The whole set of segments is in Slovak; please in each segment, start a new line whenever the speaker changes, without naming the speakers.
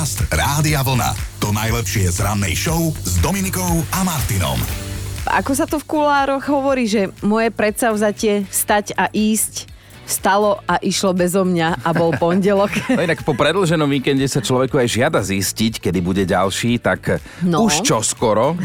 Podcast Rádia Vlna. To najlepšie z rannej show s Dominikou a Martinom.
Ako sa to v kulároch hovorí, že moje predsavzatie stať a ísť stalo a išlo bezo mňa a bol pondelok.
No inak po predlženom víkende sa človeku aj žiada zistiť, kedy bude ďalší, tak
No.
už čo skoro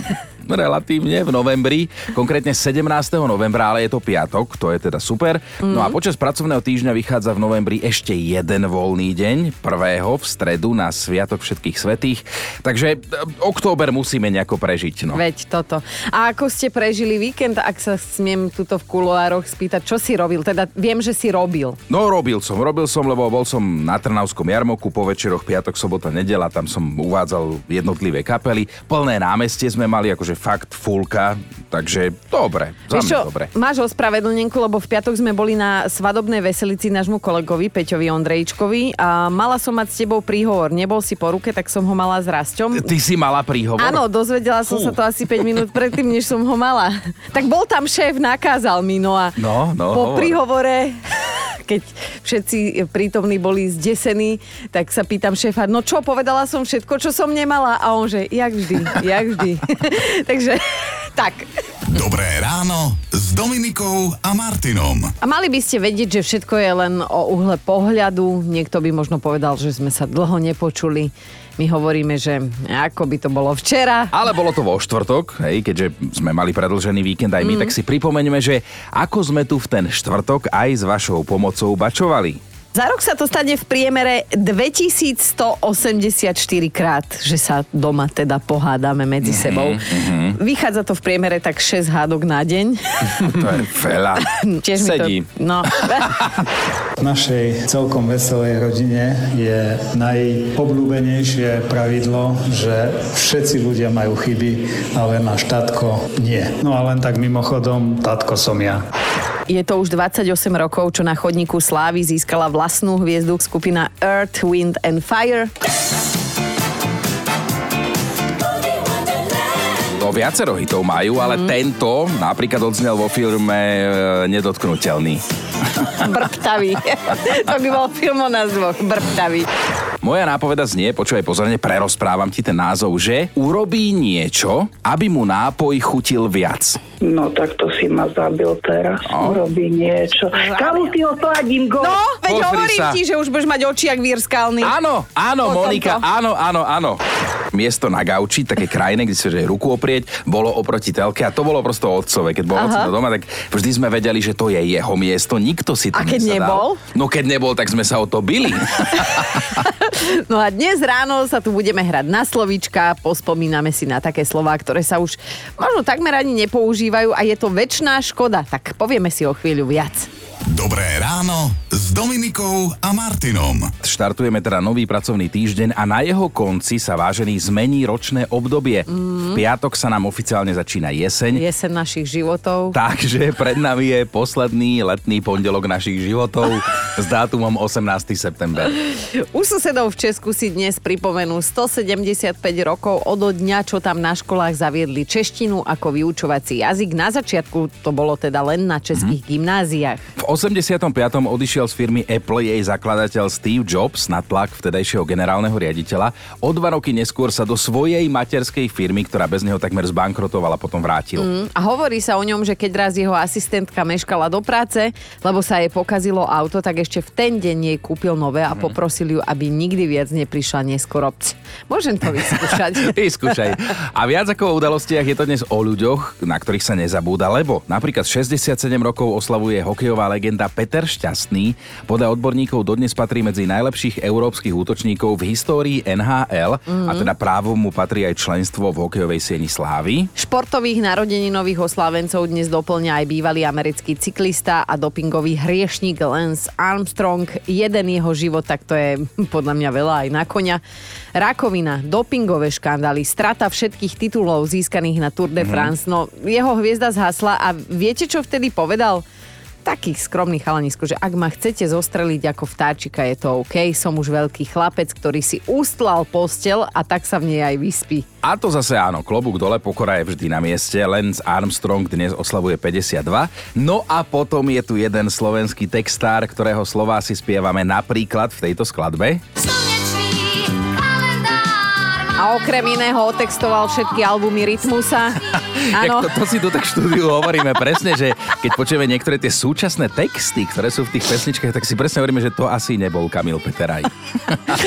relatívne v novembri, konkrétne 17. novembra, ale je to piatok, to je teda super. No
Mhm.
a počas pracovného týždňa vychádza v novembri ešte jeden voľný deň, prvého v stredu na Sviatok všetkých svetých. Takže e, október musíme nejako prežiť. No.
Veď toto. A ako ste prežili víkend, ak sa smiem tuto v kuloároch spýtať, čo si robil? Teda viem, že si robil.
No robil som, robil som, lebo bol som na Trnavskom jarmoku po večeroch, piatok, sobota, nedela, tam som uvádzal jednotlivé kapely. Plné námestie sme mali, akože fakt fulka, takže dobre, za mňa
čo,
dobre.
máš ospravedlnenku, lebo v piatok sme boli na svadobnej veselici nášmu kolegovi Peťovi Ondrejčkovi a mala som mať s tebou príhovor. Nebol si po ruke, tak som ho mala s Rasťom.
Ty si mala príhovor?
Áno, dozvedela som
Fú.
sa to asi 5 minút predtým, než som ho mala. Tak bol tam šéf, nakázal mi, no a
No, no,
po
hovor.
príhovore, keď všetci prítomní boli zdesení, tak sa pýtam šéfa, no čo, povedala som všetko, čo som nemala? A on že, jak vždy, jak vždy. Takže tak.
Dobré ráno s Dominikou a Martinom.
A mali by ste vedieť, že všetko je len o uhle pohľadu. Niekto by možno povedal, že sme sa dlho nepočuli. My hovoríme, že ako by to bolo včera.
Ale bolo to vo štvrtok, hej, keďže sme mali predlžený víkend aj my,
Mhm.
tak si pripomeňme, že ako sme tu v ten štvrtok aj s vašou pomocou bačovali.
Za rok sa to stane v priemere 2184 krát, že sa doma teda pohádame medzi
Mhm,
sebou. Vychádza to v priemere tak 6 hádok na deň.
To je veľa.
Tiež mi
Sedí.
To, no.
V našej celkom veselej rodine je najobľúbenejšie pravidlo, že všetci ľudia majú chyby, ale náš tatko nie. No a len tak mimochodom, tatko som ja.
Je to už 28 rokov, čo na chodníku Slávy získala vlastnú hviezdu skupina Earth, Wind and Fire.
No viacero hitov majú, ale
Mhm.
tento napríklad odznel vo filme e, Nedotknutelný.
Brptavý. to by bol film o názvoch. Brptavý.
Moja nápoveda znie, počúvaj pozorne, prerozprávam ti ten názov, že urobí niečo, aby mu nápoj chutil viac.
No tak to si ma zabil teraz.
No.
Urobí niečo. Kamu si osladím go.
No, veď
Pozri
hovorím
sa.
ti, že už budeš mať oči jak vír skalný.
Áno, áno,
Po
Monika,
tomto.
áno, áno, áno. Miesto na gauči, také krajine, kde si že ruku oprieť, bolo oproti telke a to bolo prosto otcové. Keď bol otcov doma, tak vždy sme vedeli, že to je jeho miesto, nikto si
A
tam
keď
nesadal.
nebol?
No keď nebol, tak sme sa o to bili.
No a dnes ráno sa tu budeme hrať na slovíčka, pospomíname si na také slová, ktoré sa už možno takmer ani nepoužívajú a je to väčšiná škoda, tak povieme si o chvíľu viac.
Dobré ráno s Dominikou a Martinom.
Štartujeme teda nový pracovný týždeň a na jeho konci sa vážený zmení ročné obdobie.
Mhm.
V piatok sa nám oficiálne začína jeseň.
Jesen našich životov.
Takže pred nami je posledný letný pondelok našich životov s dátumom 18. september.
U susedov v Česku si dnes pripomenú 175 rokov od dňa, čo tam na školách zaviedli češtinu ako vyučovací jazyk. Na začiatku to bolo teda len na českých gymnáziách.
V 85. odišiel z firmy Apple jej zakladateľ Steve Jobs na tlak vtedajšieho generálneho riaditeľa. O dva roky neskôr sa do svojej materskej firmy, ktorá bez neho takmer zbankrotovala, potom vrátil.
A hovorí sa o ňom, že keď raz jeho asistentka meškala do práce, lebo sa jej pokazilo auto, tak ešte v ten deň jej kúpil nové a poprosil ju, aby nikdy viac neprišla neskoro. Pc, Môžem to vyskúšať.
Vyskúšaj. A viac ako o udalostiach je to dnes o ľuďoch, na ktorých sa nezabúda, lebo napríklad 67 rokov oslavuje hokejová legenda Peter Šťastný. Podľa odborníkov dodnes patrí medzi najlepších európskych útočníkov v histórii NHL a teda právom mu patrí aj členstvo v hokejovej sieni Slávy.
Športových narodeninových oslávencov dnes doplňa aj bývalý americký cyklista a dopingový hriešník Lance Armstrong. Jeden jeho život, tak to je podľa mňa veľa aj na konia. Rakovina, dopingové škandály, strata všetkých titulov získaných na Tour de France. No, jeho hviezda zhasla a viete, čo vtedy povedal? Takých skromných chalanisko, že ak ma chcete zostreliť ako vtáčika, je to OK. Som už veľký chlapec, ktorý si ustlal postel a tak sa v nej aj vyspí.
A to zase áno, klobúk dole, pokora je vždy na mieste. Lance Armstrong dnes oslavuje 52. No a potom je tu jeden slovenský textár, ktorého slová si spievame napríklad v tejto skladbe.
A okrem iného otextoval všetky albumy Rytmusa. Áno.
to, to si tu tak štúdiu hovoríme presne, že keď počujeme niektoré tie súčasné texty, ktoré sú v tých pesničkách, tak si presne hovoríme, že to asi nebol Kamil Peteraj.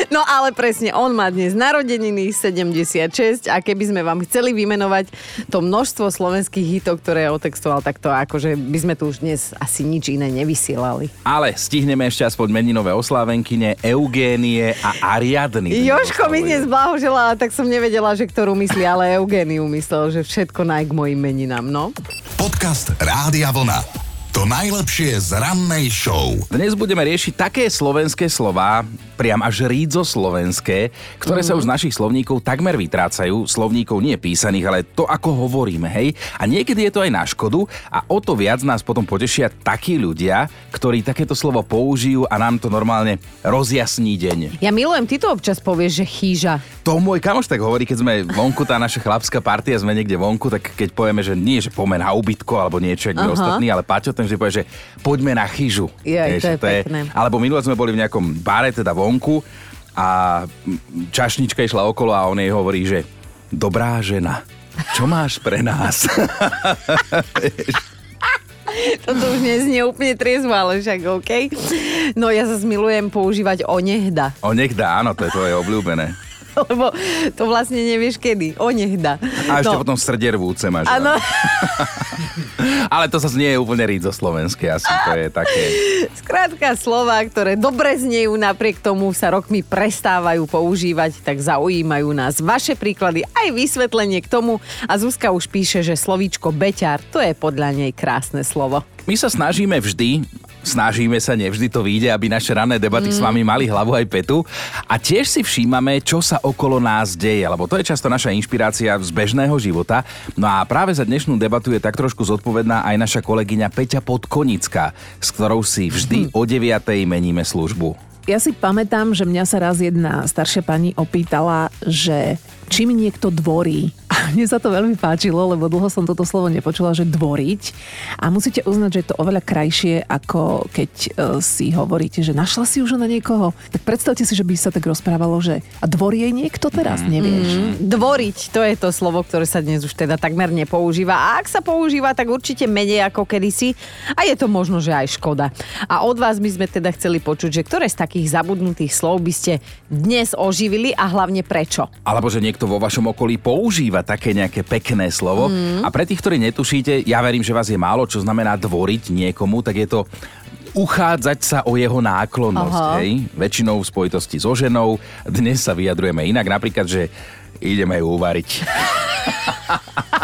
No ale presne, on má dnes narodeniny 76 a keby sme vám chceli vymenovať to množstvo slovenských hitov, ktoré otextoval, tak to akože by sme tu už dnes asi nič iné nevysielali.
Ale stihneme ešte aspoň meninové oslávenkyne Eugénie a Ariadny.
Joško mi dnes blahoželala, tak som nevedela, že ktorú myslí, ale Eugéniu myslel, že všetko naj k mojim meninám, no.
Podcast Rádia Vlna. To najlepšie z rannej show.
Dnes budeme riešiť také slovenské slová, priam až rídzo slovenské, ktoré sa už z našich slovníkov takmer vytrácajú. Slovníkov nie písaných, ale to, ako hovoríme, hej. A niekedy je to aj na škodu a o to viac nás potom potešia takí ľudia, ktorí takéto slovo použijú a nám to normálne rozjasní deň.
Ja milujem, ty to občas povieš, že chýža.
To môj kamoš tak hovorí, keď sme vonku, tá naša chlapská partia, sme niekde vonku, tak keď povieme, že nie, že poďme na ubytko alebo niečo,
Aha.
ostatní, ale Paťo ten vždy povie, že poďme na chyžu.
Jej,
Vieš,
to je pekné.
Alebo minule sme boli v nejakom bare, teda vonku a čašnička išla okolo a on jej hovorí, že dobrá žena, čo máš pre nás?
Toto už neznie úplne triezvo, ale však OK. No ja sa milujem používať onehda,
o nech dá, áno, to je tvoje obľúbené.
lebo to vlastne nevieš kedy. Onehda.
A ešte
no.
potom srdervúce máš.
Áno,
Ale to sa nie je úplne rídzo slovenské, asi to je také...
skrátka slova, ktoré dobre znejú, napriek tomu sa rokmi prestávajú používať, tak zaujímajú nás vaše príklady, aj vysvetlenie k tomu. A Zuzka už píše, že slovíčko beťar, to je podľa nej krásne slovo.
My sa snažíme vždy, snažíme sa, nevždy to vyjde, aby naše ranné debaty mm. s vami mali hlavu aj petu. A tiež si všímame, čo sa okolo nás deje, lebo to je často naša inšpirácia z bežného života. No a práve za dnešnú debatu je tak trošku zodpovedná aj naša kolegyňa Peťa Podkonická, s ktorou si vždy o 9. meníme službu.
Ja si pamätám, že mňa sa raz jedna staršia pani opýtala, že či mi niekto dvorí. Mne sa to veľmi páčilo, lebo dlho som toto slovo nepočula, že dvoriť. A musíte uznať, že je to oveľa krajšie, ako keď e, si hovoríte, že našla si už na niekoho. Tak predstavte si, že by sa tak rozprávalo, že a dvorí jej niekto teraz, nevieš.
Mm, dvoriť, to je to slovo, ktoré sa dnes už teda takmer nepoužíva. A ak sa používa, tak určite menej ako kedysi. A je to možno, že aj škoda. A od vás by sme teda chceli počuť, že ktoré z takých zabudnutých slov by ste dnes oživili a hlavne prečo?
Alebo že niekto vo vašom okolí používa také nejaké pekné slovo. Mm. A pre tých, ktorí netušíte, ja verím, že vás je málo, čo znamená dvoriť niekomu, tak je to uchádzať sa o jeho náklonnosť,
Aha.
hej? Väčšinou v spojitosti so ženou. Dnes sa vyjadrujeme inak, napríklad, že ideme ju uvariť.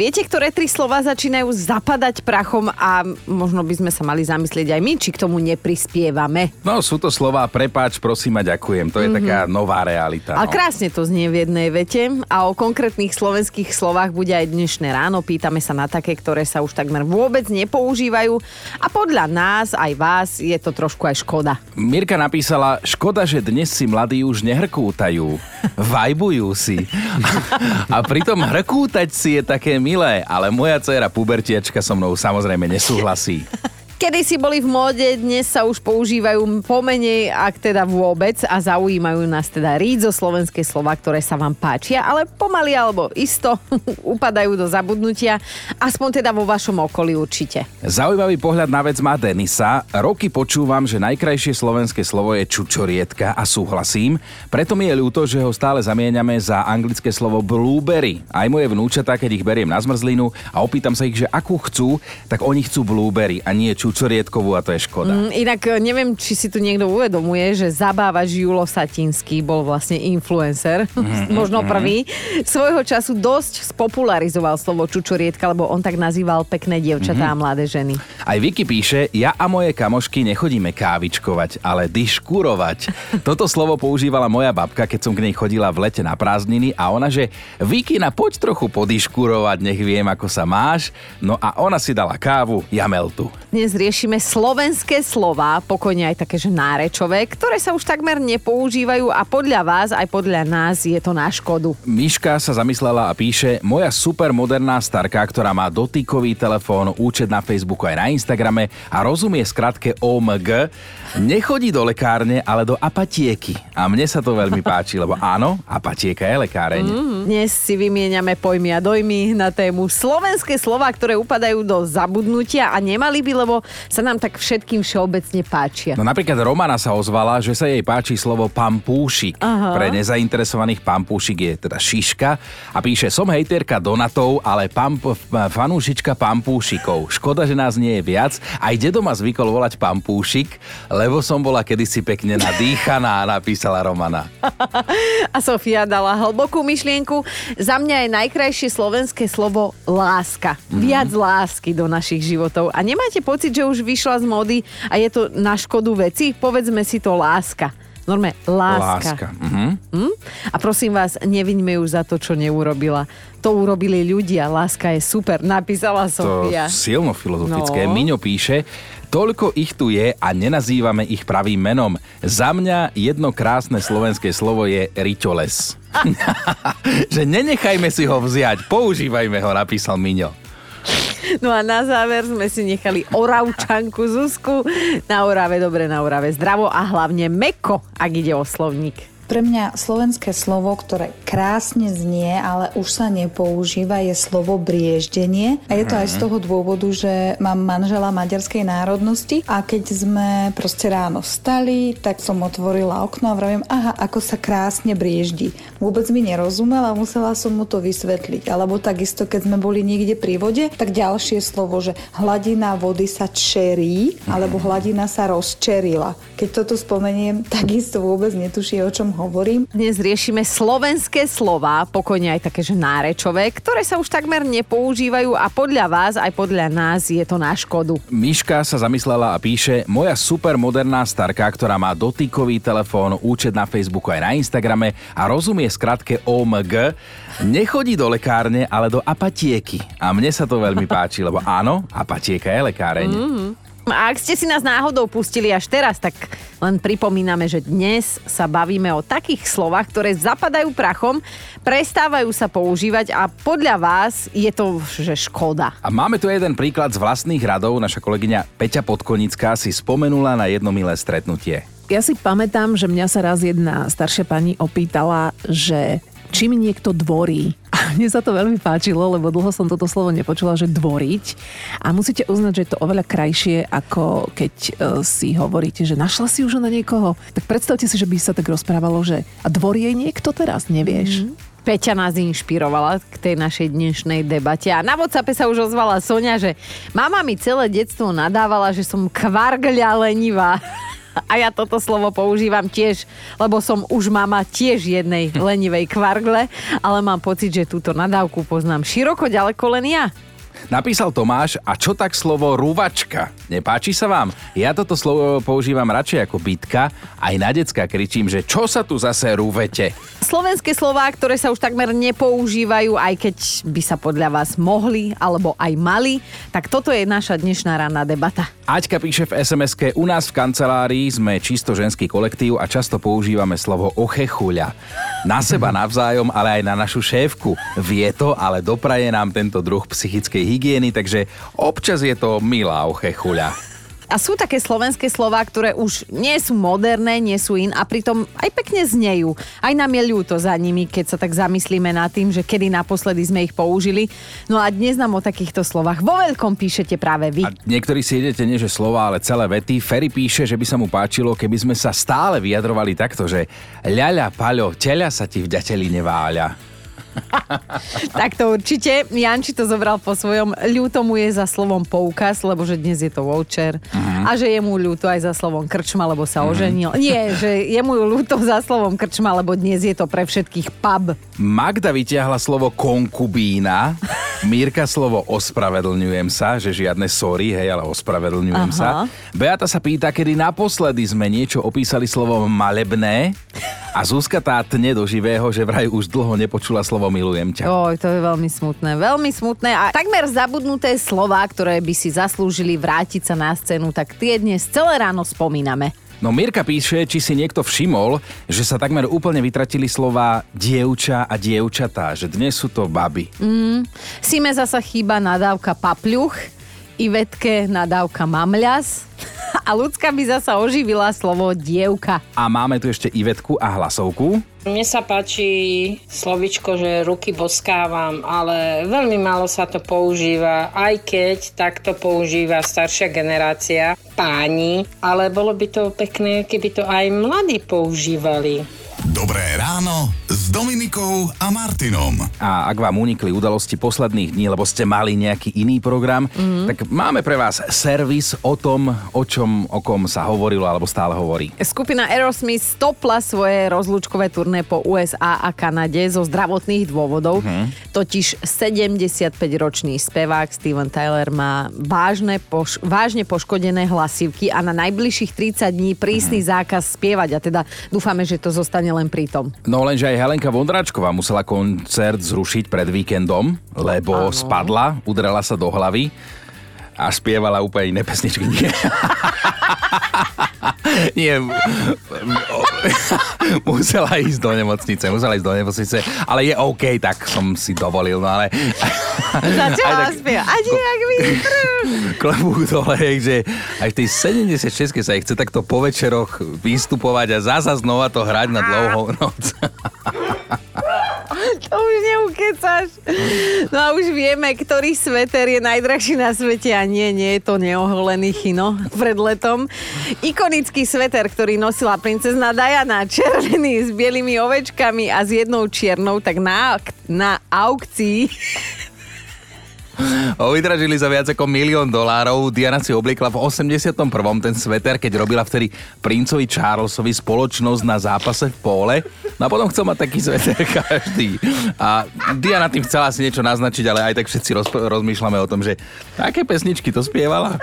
Viete, ktoré tri slova začínajú zapadať prachom a možno by sme sa mali zamyslieť aj my, či k tomu neprispievame.
No, sú to slova prepáč, prosím a ďakujem. To je mm-hmm. taká nová realita.
A
No.
krásne to znie v jednej vete a o konkrétnych slovenských slovách bude aj dnešné ráno. Pýtame sa na také, ktoré sa už takmer vôbec nepoužívajú a podľa nás, aj vás, je to trošku aj škoda.
Mirka napísala, škoda, že dnes si mladí už nehrkútajú. Vajbujú si. A pritom hrkútať si je také milé, ale moja dcéra pubertiačka so mnou samozrejme nesúhlasí.
Kedy si boli v móde, dnes sa už používajú pomenej, ak teda vôbec a zaujímajú nás teda rídzo slovenské slova, ktoré sa vám páčia, ale pomaly alebo isto upadajú do zabudnutia, aspoň teda vo vašom okolí určite.
Zaujímavý pohľad na vec má Denisa. Roky počúvam, že najkrajšie slovenské slovo je čučorietka a súhlasím. Preto mi je ľúto, že ho stále zamieňame za anglické slovo blueberry. Aj moje vnúčatá, keď ich beriem na zmrzlinu a opýtam sa ich, že akú chcú, tak oni chcú blueberry a nie čučorietkovú a to je škoda.
Mm, Inak e, neviem, či si tu niekto uvedomuje, že zabávač Julo Satinský bol vlastne influencer, možno prvý. Svojho času dosť spopularizoval slovo čučorietka, lebo on tak nazýval pekné dievčatá a mladé ženy.
Aj Vicky píše, ja a moje kamošky nechodíme kávičkovať, ale diškurovať. Toto slovo používala moja babka, keď som k nej chodila v lete na prázdniny a ona, že Vicky, na poď trochu podiškurovať, nech viem, ako sa máš. No a ona si dala kávu, ja meltu.
Dnes riešime slovenské slova, pokojne aj také, že nárečové, ktoré sa už takmer nepoužívajú a podľa vás, aj podľa nás je to na škodu.
Miška sa zamyslela a píše, moja super moderná starka, ktorá má dotykový telefón, účet na Facebooku aj na Instagrame a rozumie skratke OMG, nechodí do lekárne, ale do apatieky. A mne sa to veľmi páči, lebo áno, apatieka je lekáreň. Mm.
Dnes si vymieňame pojmy a dojmy na tému slovenské slova, ktoré upadajú do zabudnutia a nemali by, lebo sa nám tak všetkým všeobecne páčia.
No napríklad Romana sa ozvala, že sa jej páči slovo pampúšik.
Aha.
Pre nezainteresovaných pampúšik je teda šiška a píše, som hejterka donatov, ale pamp, fanúšička pampúšikov. Škoda, že nás nie je viac. Aj dedo ma zvykol volať pampúšik, lebo som bola kedysi pekne nadýchaná, napísala Romana.
A Sofia dala hlbokú myšlienku. Za mňa je najkrajšie slovenské slovo láska. Viac lásky do našich životov. A nemáte pocit, že už vyšla z mody a je to na škodu veci? Povedzme si to láska. Norme, láska.
Láska. Mhm.
Hm? A prosím vás, neviňme ju za to, čo neurobila. To urobili ľudia. Láska je super, napísala
To
Sofia.
silno filozofické.
No.
Miňo píše, toľko ich tu je a nenazývame ich pravým menom. Za mňa jedno krásne slovenské slovo je riťoles. že nenechajme si ho vziať, používajme ho, napísal Miňo.
No a na záver sme si nechali Oravčanku Zuzku. Na Orave, dobre, na Orave zdravo a hlavne meko, ak ide o slovník.
Pre mňa slovenské slovo, ktoré krásne znie, ale už sa nepoužíva, je slovo brieždenie. A je to aj z toho dôvodu, že mám manžela maďarskej národnosti a keď sme proste ráno vstali, tak som otvorila okno a vravím, aha, ako sa krásne brieždi. Vôbec mi nerozumel a musela som mu to vysvetliť. Alebo takisto, keď sme boli niekde pri vode, tak ďalšie slovo, že hladina vody sa čerí, alebo hladina sa rozčerila. Keď toto spomeniem, takisto vôbec netuší, o čom hovorím.
Dnes riešime slovenské slova, pokojne aj také, že nárečové, ktoré sa už takmer nepoužívajú a podľa vás, aj podľa nás je to na škodu.
Miška sa zamyslela a píše, moja super moderná starka, ktorá má dotykový telefón, účet na Facebooku aj na Instagrame a rozumie skratke OMG, nechodí do lekárne, ale do apatieky. A mne sa to veľmi páči, lebo áno, apatieka je lekáreň. Mm.
A ak ste si nás náhodou pustili až teraz, tak len pripomíname, že dnes sa bavíme o takých slovách, ktoré zapadajú prachom, prestávajú sa používať a podľa vás je to, že škoda.
A máme tu jeden príklad z vlastných radov. Naša kolegyňa Peťa Podkonická si spomenula na jedno milé stretnutie.
Ja si pamätám, že mňa sa raz jedna staršia pani opýtala, že či mi niekto dvorí. Mne sa to veľmi páčilo, lebo dlho som toto slovo nepočula, že dvoriť. A musíte uznať, že je to oveľa krajšie, ako keď e, si hovoríte, že našla si už na niekoho. Tak predstavte si, že by sa tak rozprávalo, že a dvorí jej niekto teraz, nevieš. Mm-hmm.
Peťa nás inšpirovala k tej našej dnešnej debate a na WhatsAppe sa už ozvala Sonia, že mama mi celé detstvo nadávala, že som kvargľa lenivá. A ja toto slovo používam tiež, lebo som už mama tiež jednej lenivej kvargle, ale mám pocit, že túto nadávku poznám široko ďaleko len ja.
Napísal Tomáš, a čo tak slovo rúvačka? Nepáči sa vám? Ja toto slovo používam radšej ako bitka. Aj na decka kričím, že čo sa tu zase rúvete?
Slovenské slová, ktoré sa už takmer nepoužívajú, aj keď by sa podľa vás mohli alebo aj mali, tak toto je naša dnešná ranná debata.
Aťka píše v sms u nás v kancelárii sme čisto ženský kolektív a často používame slovo ochechuľa. Na seba navzájom, ale aj na našu šéfku. Vie to, ale dopraje nám tento druh psychickej hygieny, takže občas je to milá ochechuľa.
A sú také slovenské slová, ktoré už nie sú moderné, nie sú in a pritom aj pekne znejú. Aj nám je ľúto za nimi, keď sa tak zamyslíme nad tým, že kedy naposledy sme ich použili. No a dnes nám o takýchto slovách vo veľkom píšete práve vy.
A niektorí si idete nie že slova, ale celé vety. Ferry píše, že by sa mu páčilo, keby sme sa stále vyjadrovali takto, že ľaľa, paľo, teľa sa ti v ďateli neváľa.
Tak to určite. Janči to zobral po svojom. Ľúto mu je za slovom poukaz, lebo že dnes je to voucher. Uh-huh. A že je mu ľúto aj za slovom krčma, lebo sa uh-huh. oženil. Nie, že je mu ľúto za slovom krčma, lebo dnes je to pre všetkých pub.
Magda vyťahla slovo konkubína, Mírka slovo ospravedlňujem sa, že žiadne sorry, hej, ale ospravedlňujem
Aha.
sa. Beata sa pýta, kedy naposledy sme niečo opísali slovom malebné A Zuzka tá tne do živého, že vraj už dlho nepočula slovo milujem ťa.
Oj, to je veľmi smutné, veľmi smutné a takmer zabudnuté slova, ktoré by si zaslúžili vrátiť sa na scénu, tak tie dnes celé ráno spomíname.
No Mirka píše, či si niekto všimol, že sa takmer úplne vytratili slova dievča a dievčatá, že dnes sú to baby.
Sime zasa chýba nadávka papľuch, Ivetke nadávka mamľas a ľudská by zasa oživila slovo dievka.
A máme tu ešte Ivetku a hlasovku.
Mne sa páči slovičko, že ruky boskávam, ale veľmi málo sa to používa, aj keď takto používa staršia generácia, páni, ale bolo by to pekné, keby to aj mladí používali.
Dobré ráno s Dominikou a Martinom.
A ak vám unikli udalosti posledných dní, lebo ste mali nejaký iný program, mm-hmm. tak máme pre vás servis o tom, o čom, o kom sa hovorilo alebo stále hovorí.
Skupina Aerosmith stopla svoje rozlúčkové turné po USA a Kanade zo zdravotných dôvodov. Totiž 75-ročný spevák Steven Tyler má vážne, poš- vážne poškodené hlasivky a na najbližších 30 dní prísny zákaz spievať a teda dúfame, že to zostane len pri tom.
No lenže aj Helenka Vondráčková musela koncert zrušiť pred víkendom, lebo
Áno.
spadla, udrela sa do hlavy a spievala úplne iné pesničky. Nie. Musela ísť do nemocnice, musela ísť do nemocnice, ale je OK, tak som si dovolil, no ale...
Začala spievať. A jak vítr.
klobúk dole, že aj v tej 76 sa jej chce takto po večeroch vystupovať a zasa znova to hrať na dlouhou noc.
To už neukecaš. No a už vieme, ktorý sveter je najdrahší na svete a nie, nie je to neoholený chino pred letom. Ikonický sveter, ktorý nosila princezna Diana, červený s bielými ovečkami a s jednou čiernou, tak na, na aukcii
vydražili za viac ako milión dolárov. Diana si obliekla v 81. ten sveter, keď robila vtedy princovi Charlesovi spoločnosť na zápase v póle. No a potom chcel mať taký sveter každý. A Diana tým chcela si niečo naznačiť, ale aj tak všetci roz, rozmýšľame o tom, že aké pesničky to spievala.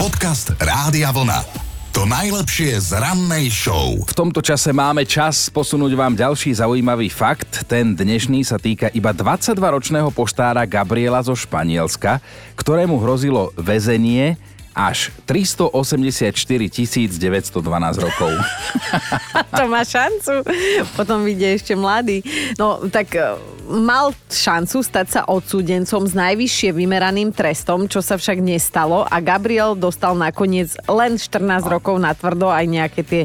Podcast Rádia Vlna. To najlepšie z rannej show.
V tomto čase máme čas posunúť vám ďalší zaujímavý fakt. Ten dnešný sa týka iba 22-ročného poštára Gabriela zo Španielska, ktorému hrozilo väzenie až 384 912 rokov.
to má šancu. Potom vyjde ešte mladý. No tak e, mal šancu stať sa odsúdencom s najvyššie vymeraným trestom, čo sa však nestalo a Gabriel dostal nakoniec len 14 rokov na tvrdo aj nejaké tie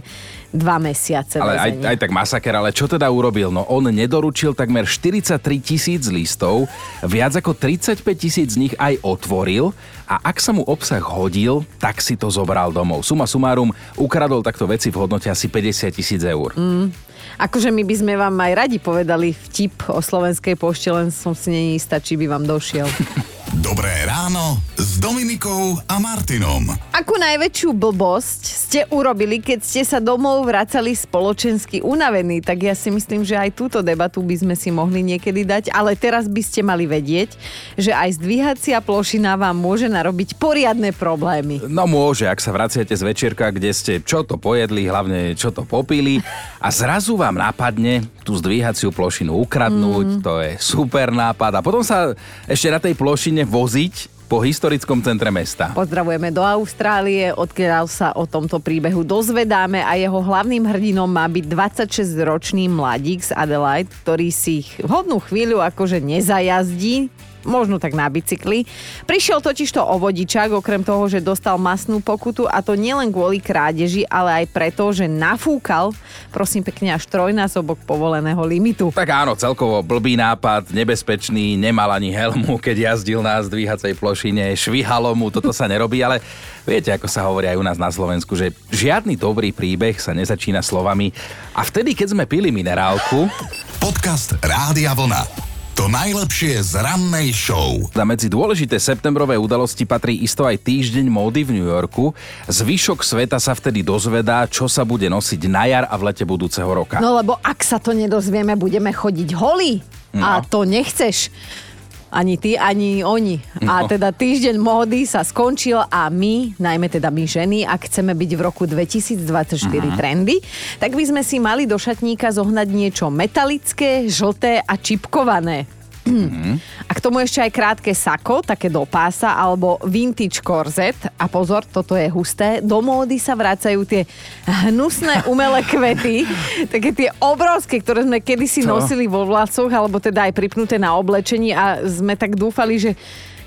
dva mesiace
Ale aj, aj tak masaker, ale čo teda urobil? No on nedoručil takmer 43 tisíc listov, viac ako 35 tisíc z nich aj otvoril a ak sa mu obsah hodil, tak si to zobral domov. Suma sumárum, ukradol takto veci v hodnote asi 50 tisíc eur. Mm.
Akože my by sme vám aj radi povedali vtip o slovenskej pošte, len som si není istá, či by vám došiel.
Dobré ráno s Dominikou a Martinom.
Akú najväčšiu blbosť ste urobili, keď ste sa domov vracali spoločensky unavení? Tak ja si myslím, že aj túto debatu by sme si mohli niekedy dať, ale teraz by ste mali vedieť, že aj zdvíhacia plošina vám môže narobiť poriadne problémy.
No môže, ak sa vraciate z večierka, kde ste čo to pojedli, hlavne čo to popili a zrazu vám napadne tú zdvíhaciu plošinu ukradnúť, mm. to je super nápad a potom sa ešte na tej plošine voziť po historickom centre mesta.
Pozdravujeme do Austrálie, odkiaľ sa o tomto príbehu dozvedáme a jeho hlavným hrdinom má byť 26-ročný mladík z Adelaide, ktorý si vhodnú chvíľu akože nezajazdí, možno tak na bicykli. Prišiel totiž to o vodičák, okrem toho, že dostal masnú pokutu a to nielen kvôli krádeži, ale aj preto, že nafúkal, prosím pekne, až trojnásobok povoleného limitu.
Tak áno, celkovo blbý nápad, nebezpečný, nemal ani helmu, keď jazdil na zdvíhacej plošine, švihalo mu, toto sa nerobí, ale viete, ako sa hovorí aj u nás na Slovensku, že žiadny dobrý príbeh sa nezačína slovami a vtedy, keď sme pili minerálku,
Podcast Rádia Vlna. To najlepšie z rannej show.
A medzi dôležité septembrové udalosti patrí isto aj týždeň módy v New Yorku. Zvyšok sveta sa vtedy dozvedá, čo sa bude nosiť na jar a v lete budúceho roka.
No lebo ak sa to nedozvieme, budeme chodiť holí. A to nechceš. Ani ty, ani oni. A
No.
teda týždeň módy sa skončil a my, najmä teda my ženy, ak chceme byť v roku 2024
Mhm.
trendy, tak by sme si mali do šatníka zohnať niečo metalické, žlté a čipkované.
Mhm.
A k tomu ešte aj krátke sako, také do pása, alebo vintage korzet. A pozor, toto je husté. Do módy sa vracajú tie hnusné umelé kvety, také tie obrovské, ktoré sme kedysi
Čo?
nosili vo vlasoch, alebo teda aj pripnuté na oblečení a sme tak dúfali, že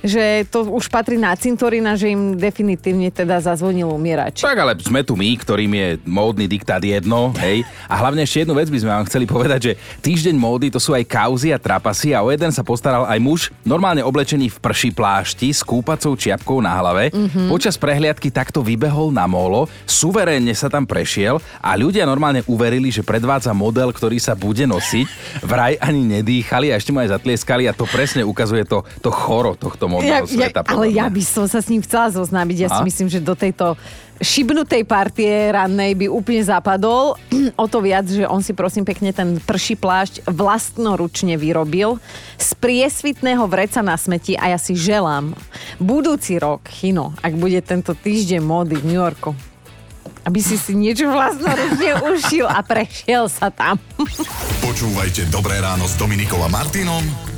že to už patrí na cintorína, že im definitívne teda zazvonil umierač.
Tak ale sme tu my, ktorým je módny diktát jedno, hej. A hlavne ešte jednu vec by sme vám chceli povedať, že týždeň módy to sú aj kauzy a trapasy a o jeden sa postaral aj muž, normálne oblečený v prší plášti s kúpacou čiapkou na hlave. Mm-hmm. Počas prehliadky takto vybehol na molo, suverénne sa tam prešiel a ľudia normálne uverili, že predvádza model, ktorý sa bude nosiť. Vraj ani nedýchali a ešte mu aj zatlieskali a to presne ukazuje to, to choro tohto modného sveta. podľa
ale ja by som sa s ním chcela zoznámiť. Ja si
A?
myslím, že do tejto šibnutej partie rannej by úplne zapadol. O to viac, že on si prosím pekne ten prší plášť vlastnoručne vyrobil z priesvitného vreca na smeti a ja si želám budúci rok, Chino, ak bude tento týždeň módy v New Yorku, aby si si niečo vlastnoručne ušil a prešiel sa tam.
Počúvajte Dobré ráno s Dominikom a Martinom